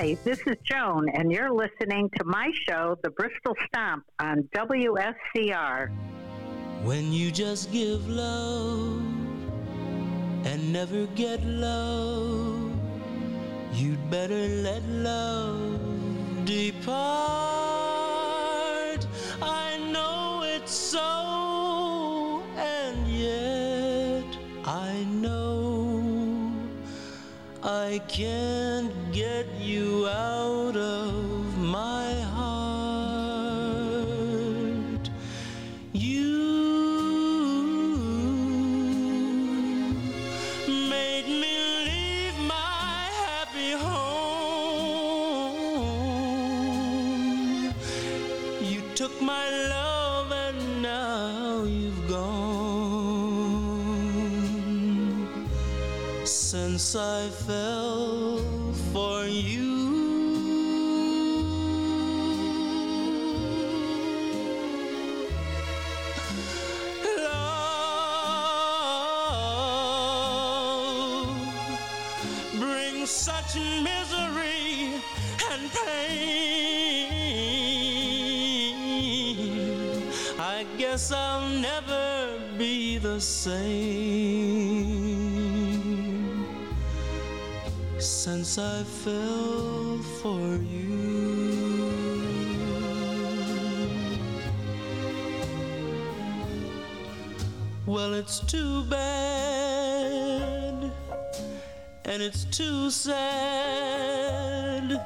Hi, this is Joan, and you're listening to my show, The Bristol Stomp, on WSCR. When you just give love and never get love, you'd better let love depart. I know it's so, and yet I know I can't get you out of my heart. You made me leave my happy home. You took my love and now you've gone. Since I fell same since I fell for you. Well, it's too bad, and it's too sad,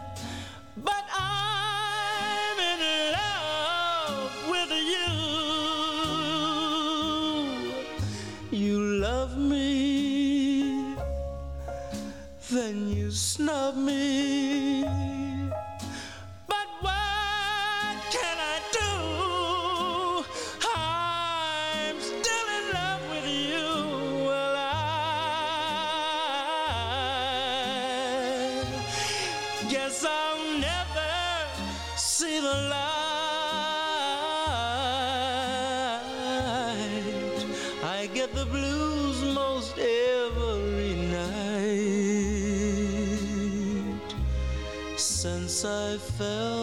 fell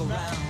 around,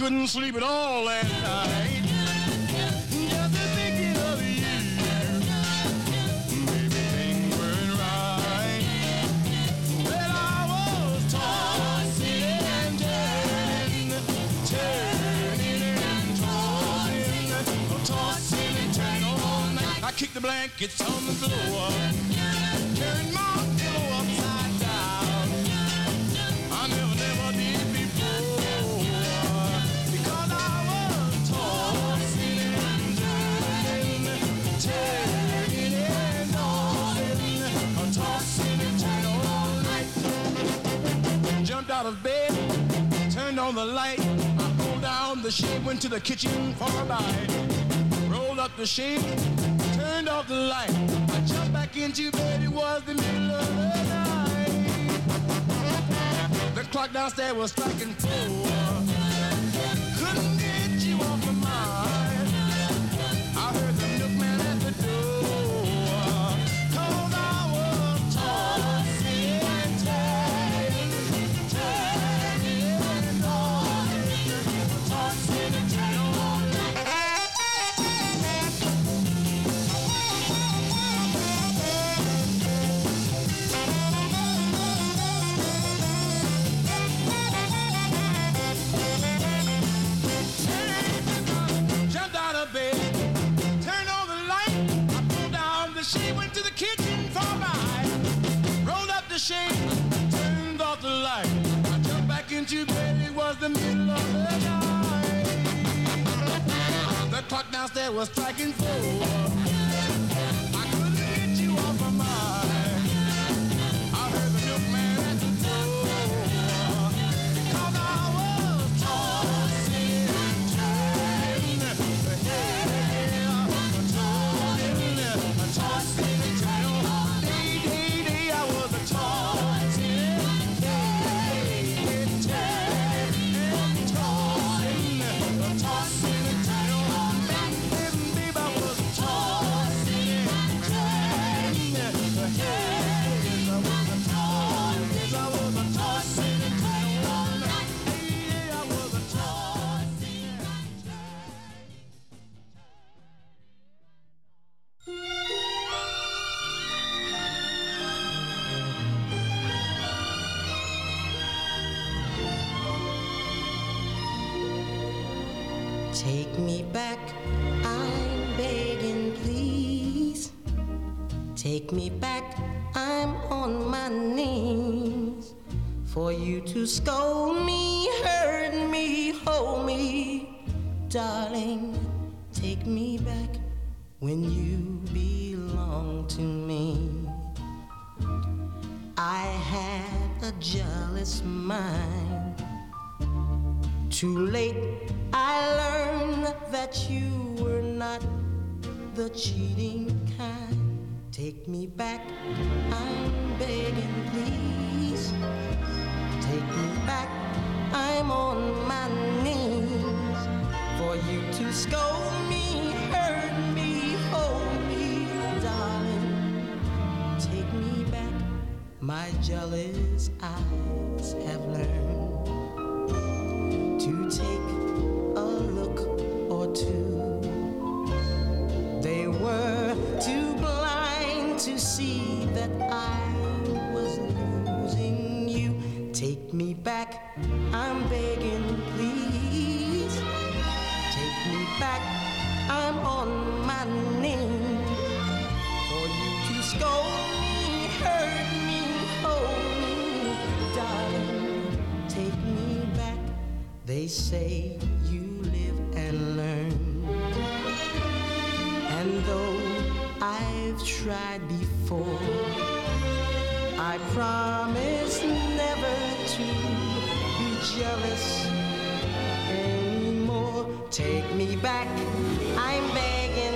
couldn't sleep at all last night. Just thinking of you. Right. Well, I was tossing and turning, turning and tossing and turning all night. I kicked the blankets on the floor. the shade, went to the kitchen for a bite. Rolled up the shade, turned off the light. I jumped back into bed, it was the middle of the night. The clock downstairs was striking four. when you belong to me. I had a jealous mind. Too late, I learned that you were not the cheating kind. Take me back, I'm begging, please. Take me back, I'm on my knees for you to scold me. Hurt my jealous eyes have learned to take a look or two. They were too blind to see that I was losing you. Take me back, I'm begging, please. Take me back, I'm on my knees. say you live and learn. And though I've tried before, I promise never to be jealous anymore. Take me back, I'm begging.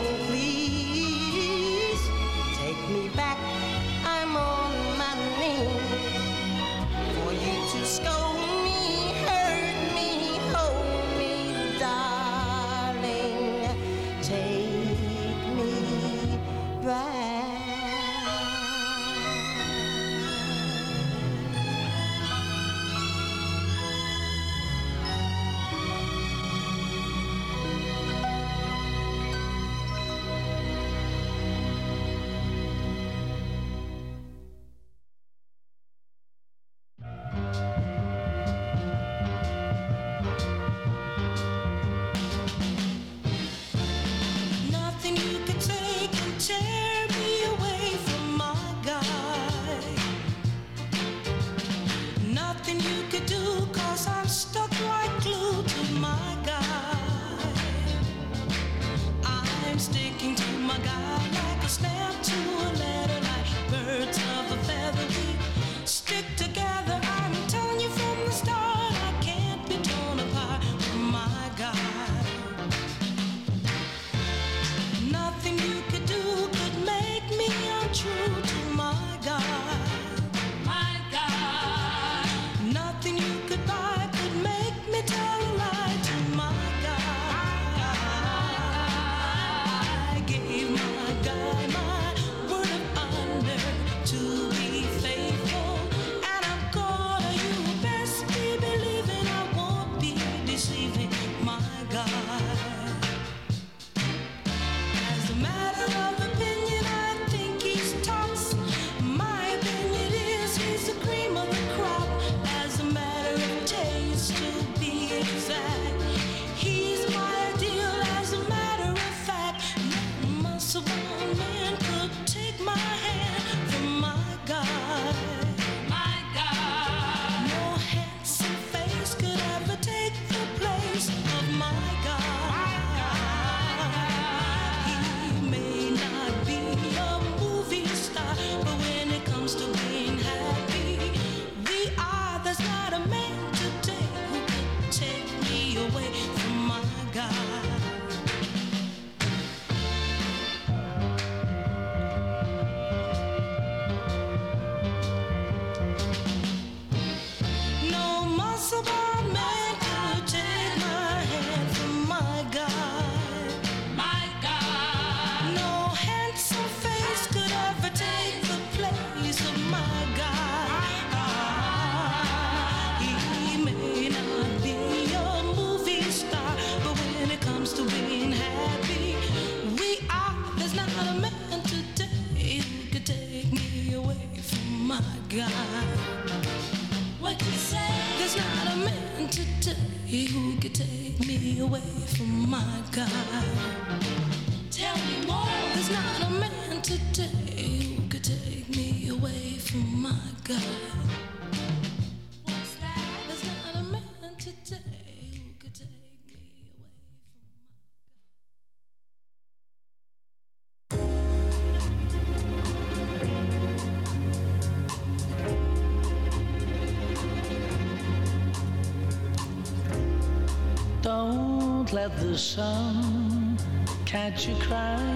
The sun catch you crying.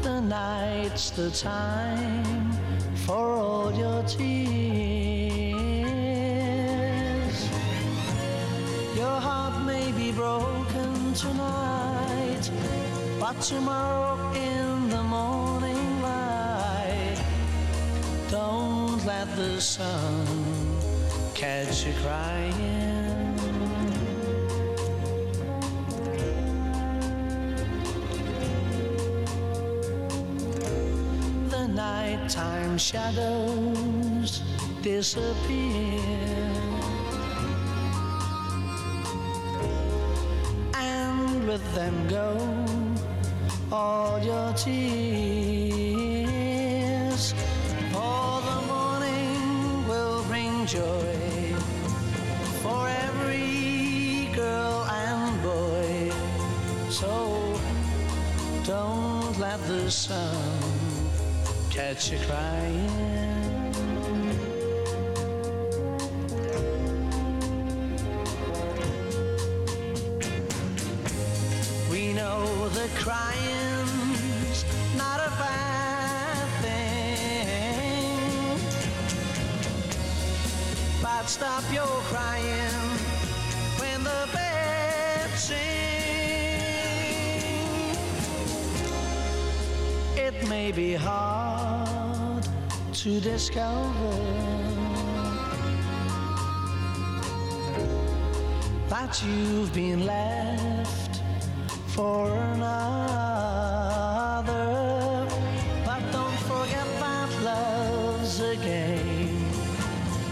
The night's the time for all your tears. Your heart may be broken tonight, but tomorrow in the morning light, don't let the sun catch you crying. The nighttime shadows disappear. Catch you're crying. We know that crying's not a bad thing. But stop your crying when the birds sing. It may be hard to discover that you've been left for another. But don't forget that love's a game,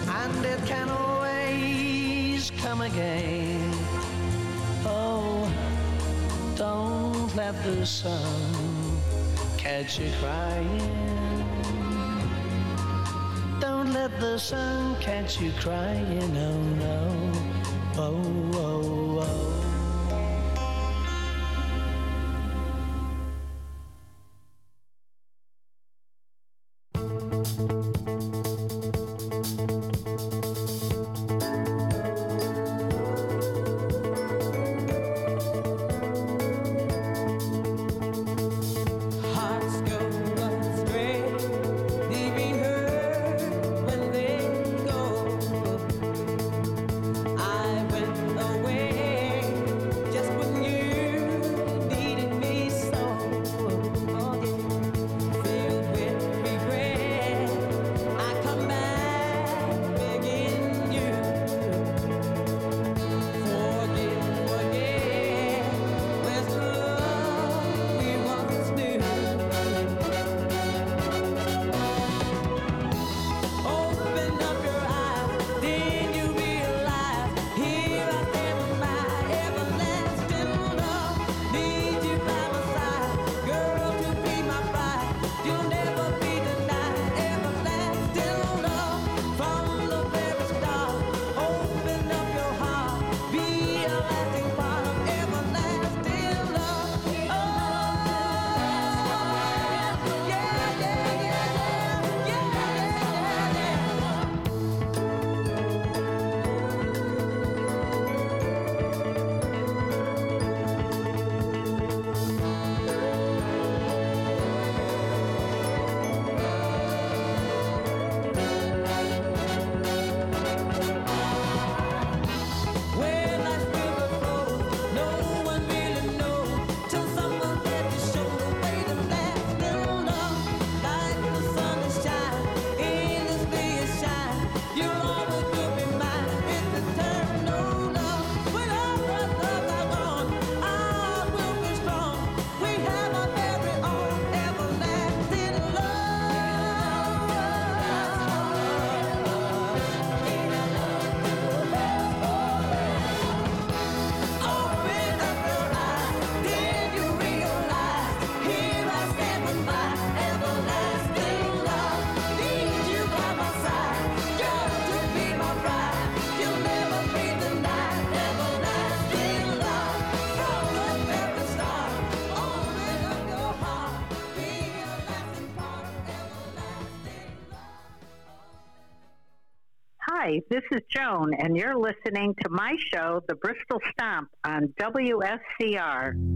and it can always come again. Oh, don't let the sun catch you crying. Let the sun catch you crying, oh no. Oh, oh, oh. Stone, and you're listening to my show, The Bristol Stomp, on WSCR.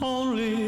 only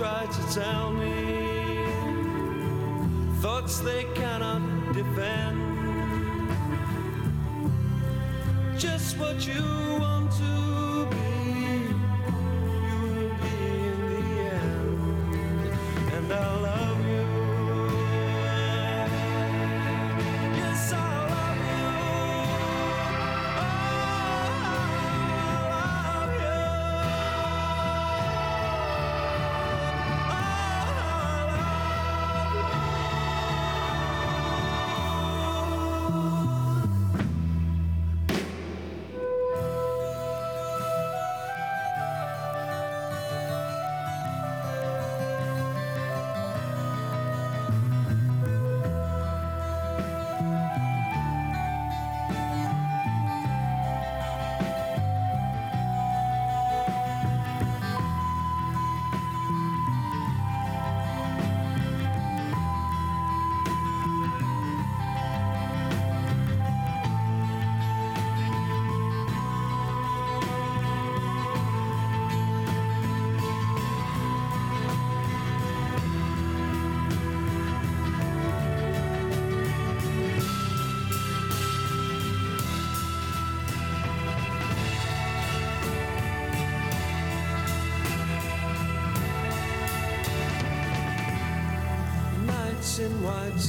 tried to tell me thoughts they cannot defend. Just what you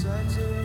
such a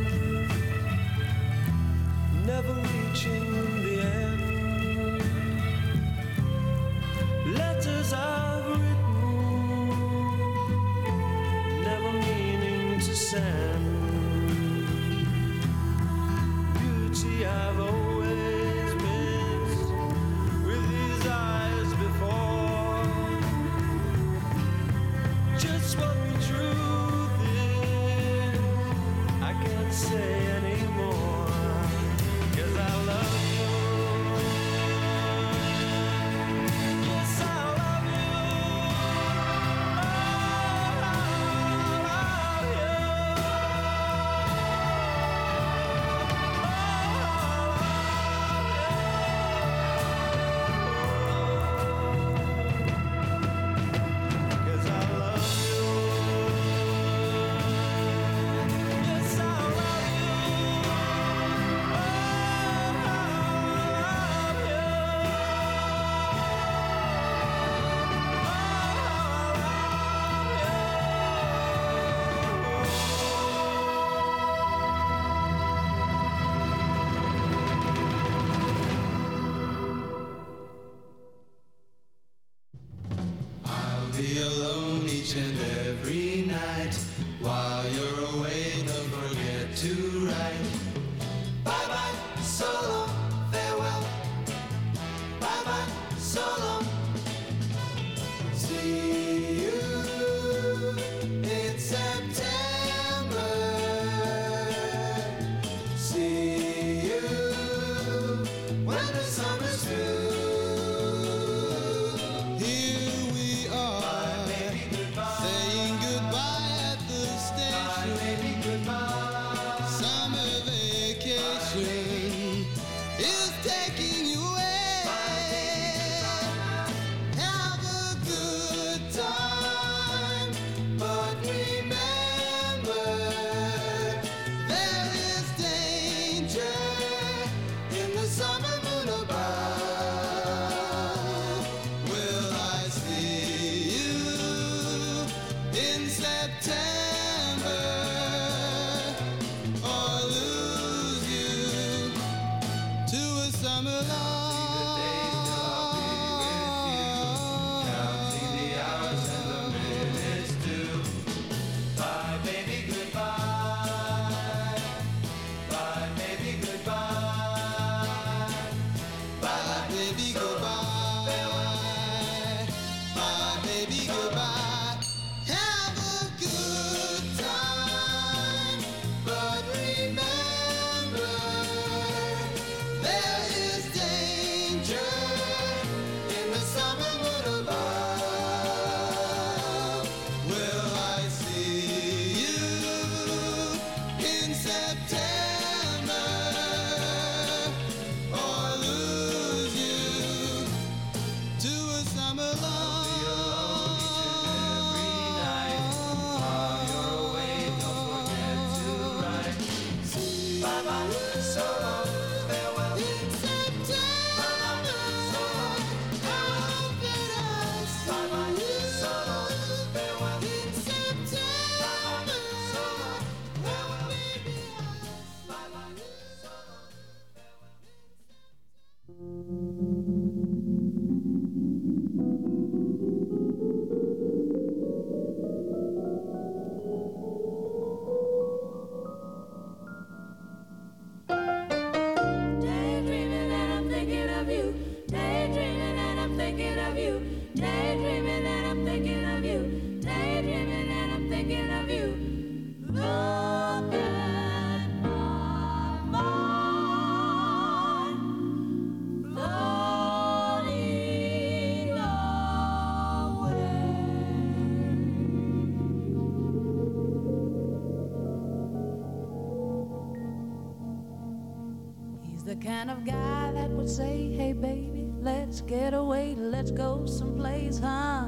kind of guy that would say, hey baby, let's get away, let's go someplace, huh?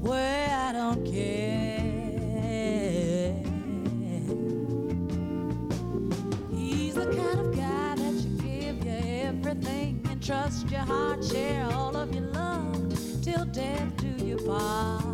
Where I don't care. He's the kind of guy that should give you everything and trust your heart, share all of your love till death do you part.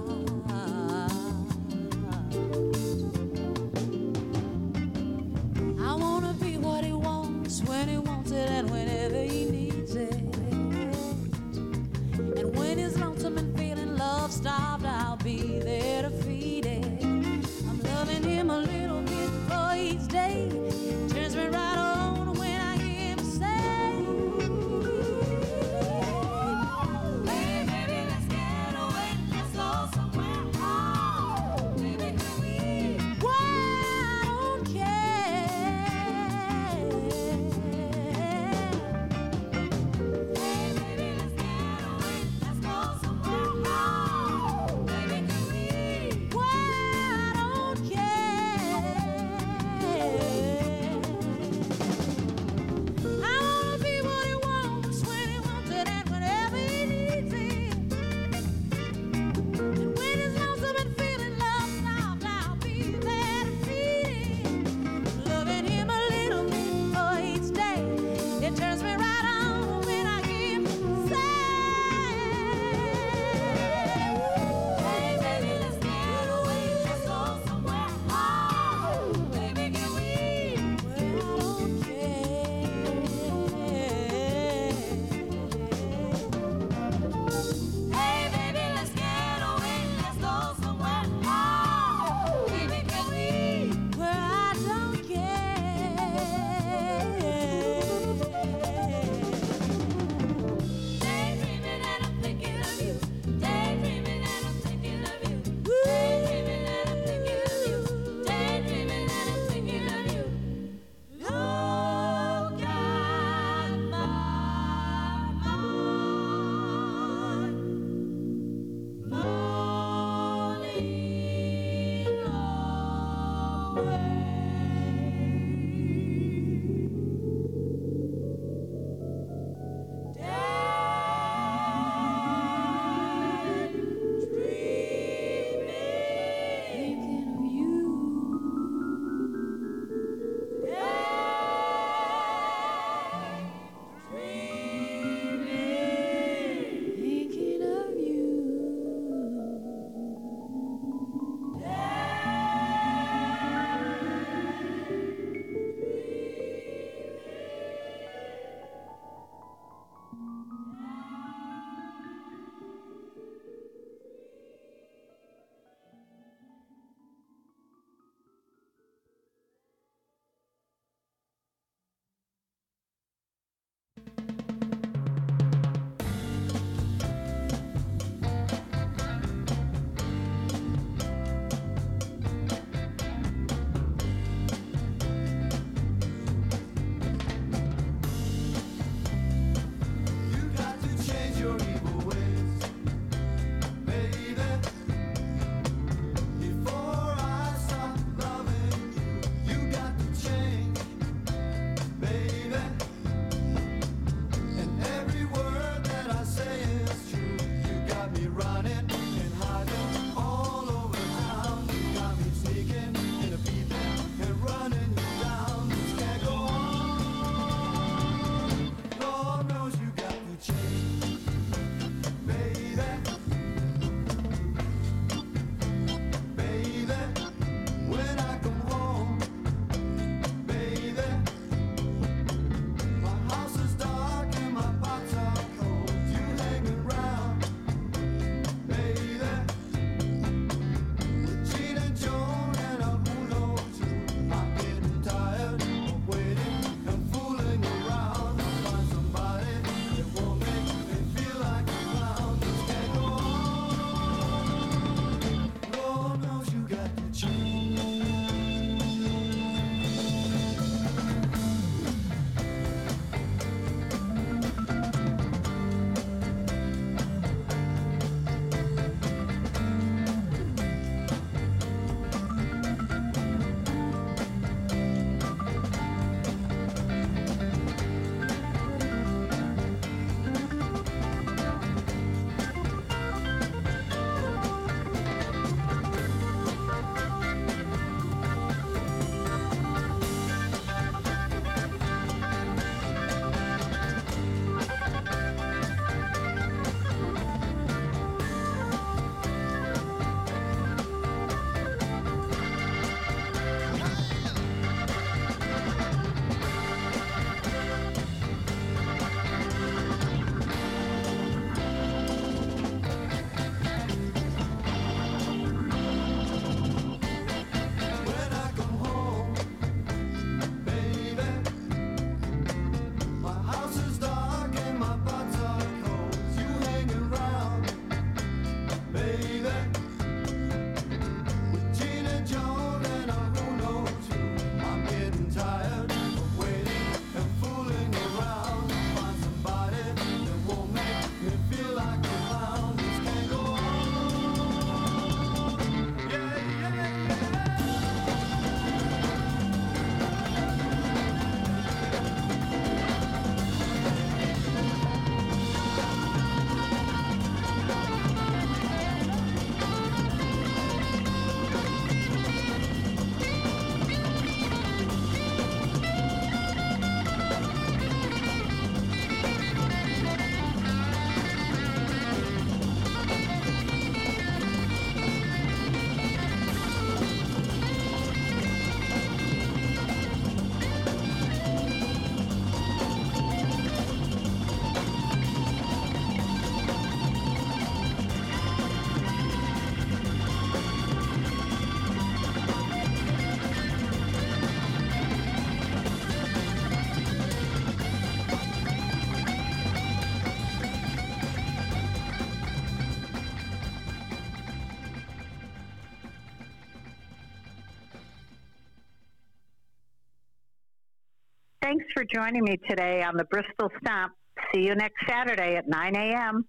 For joining me today on the Bristol Stomp. See you next Saturday at 9 a.m.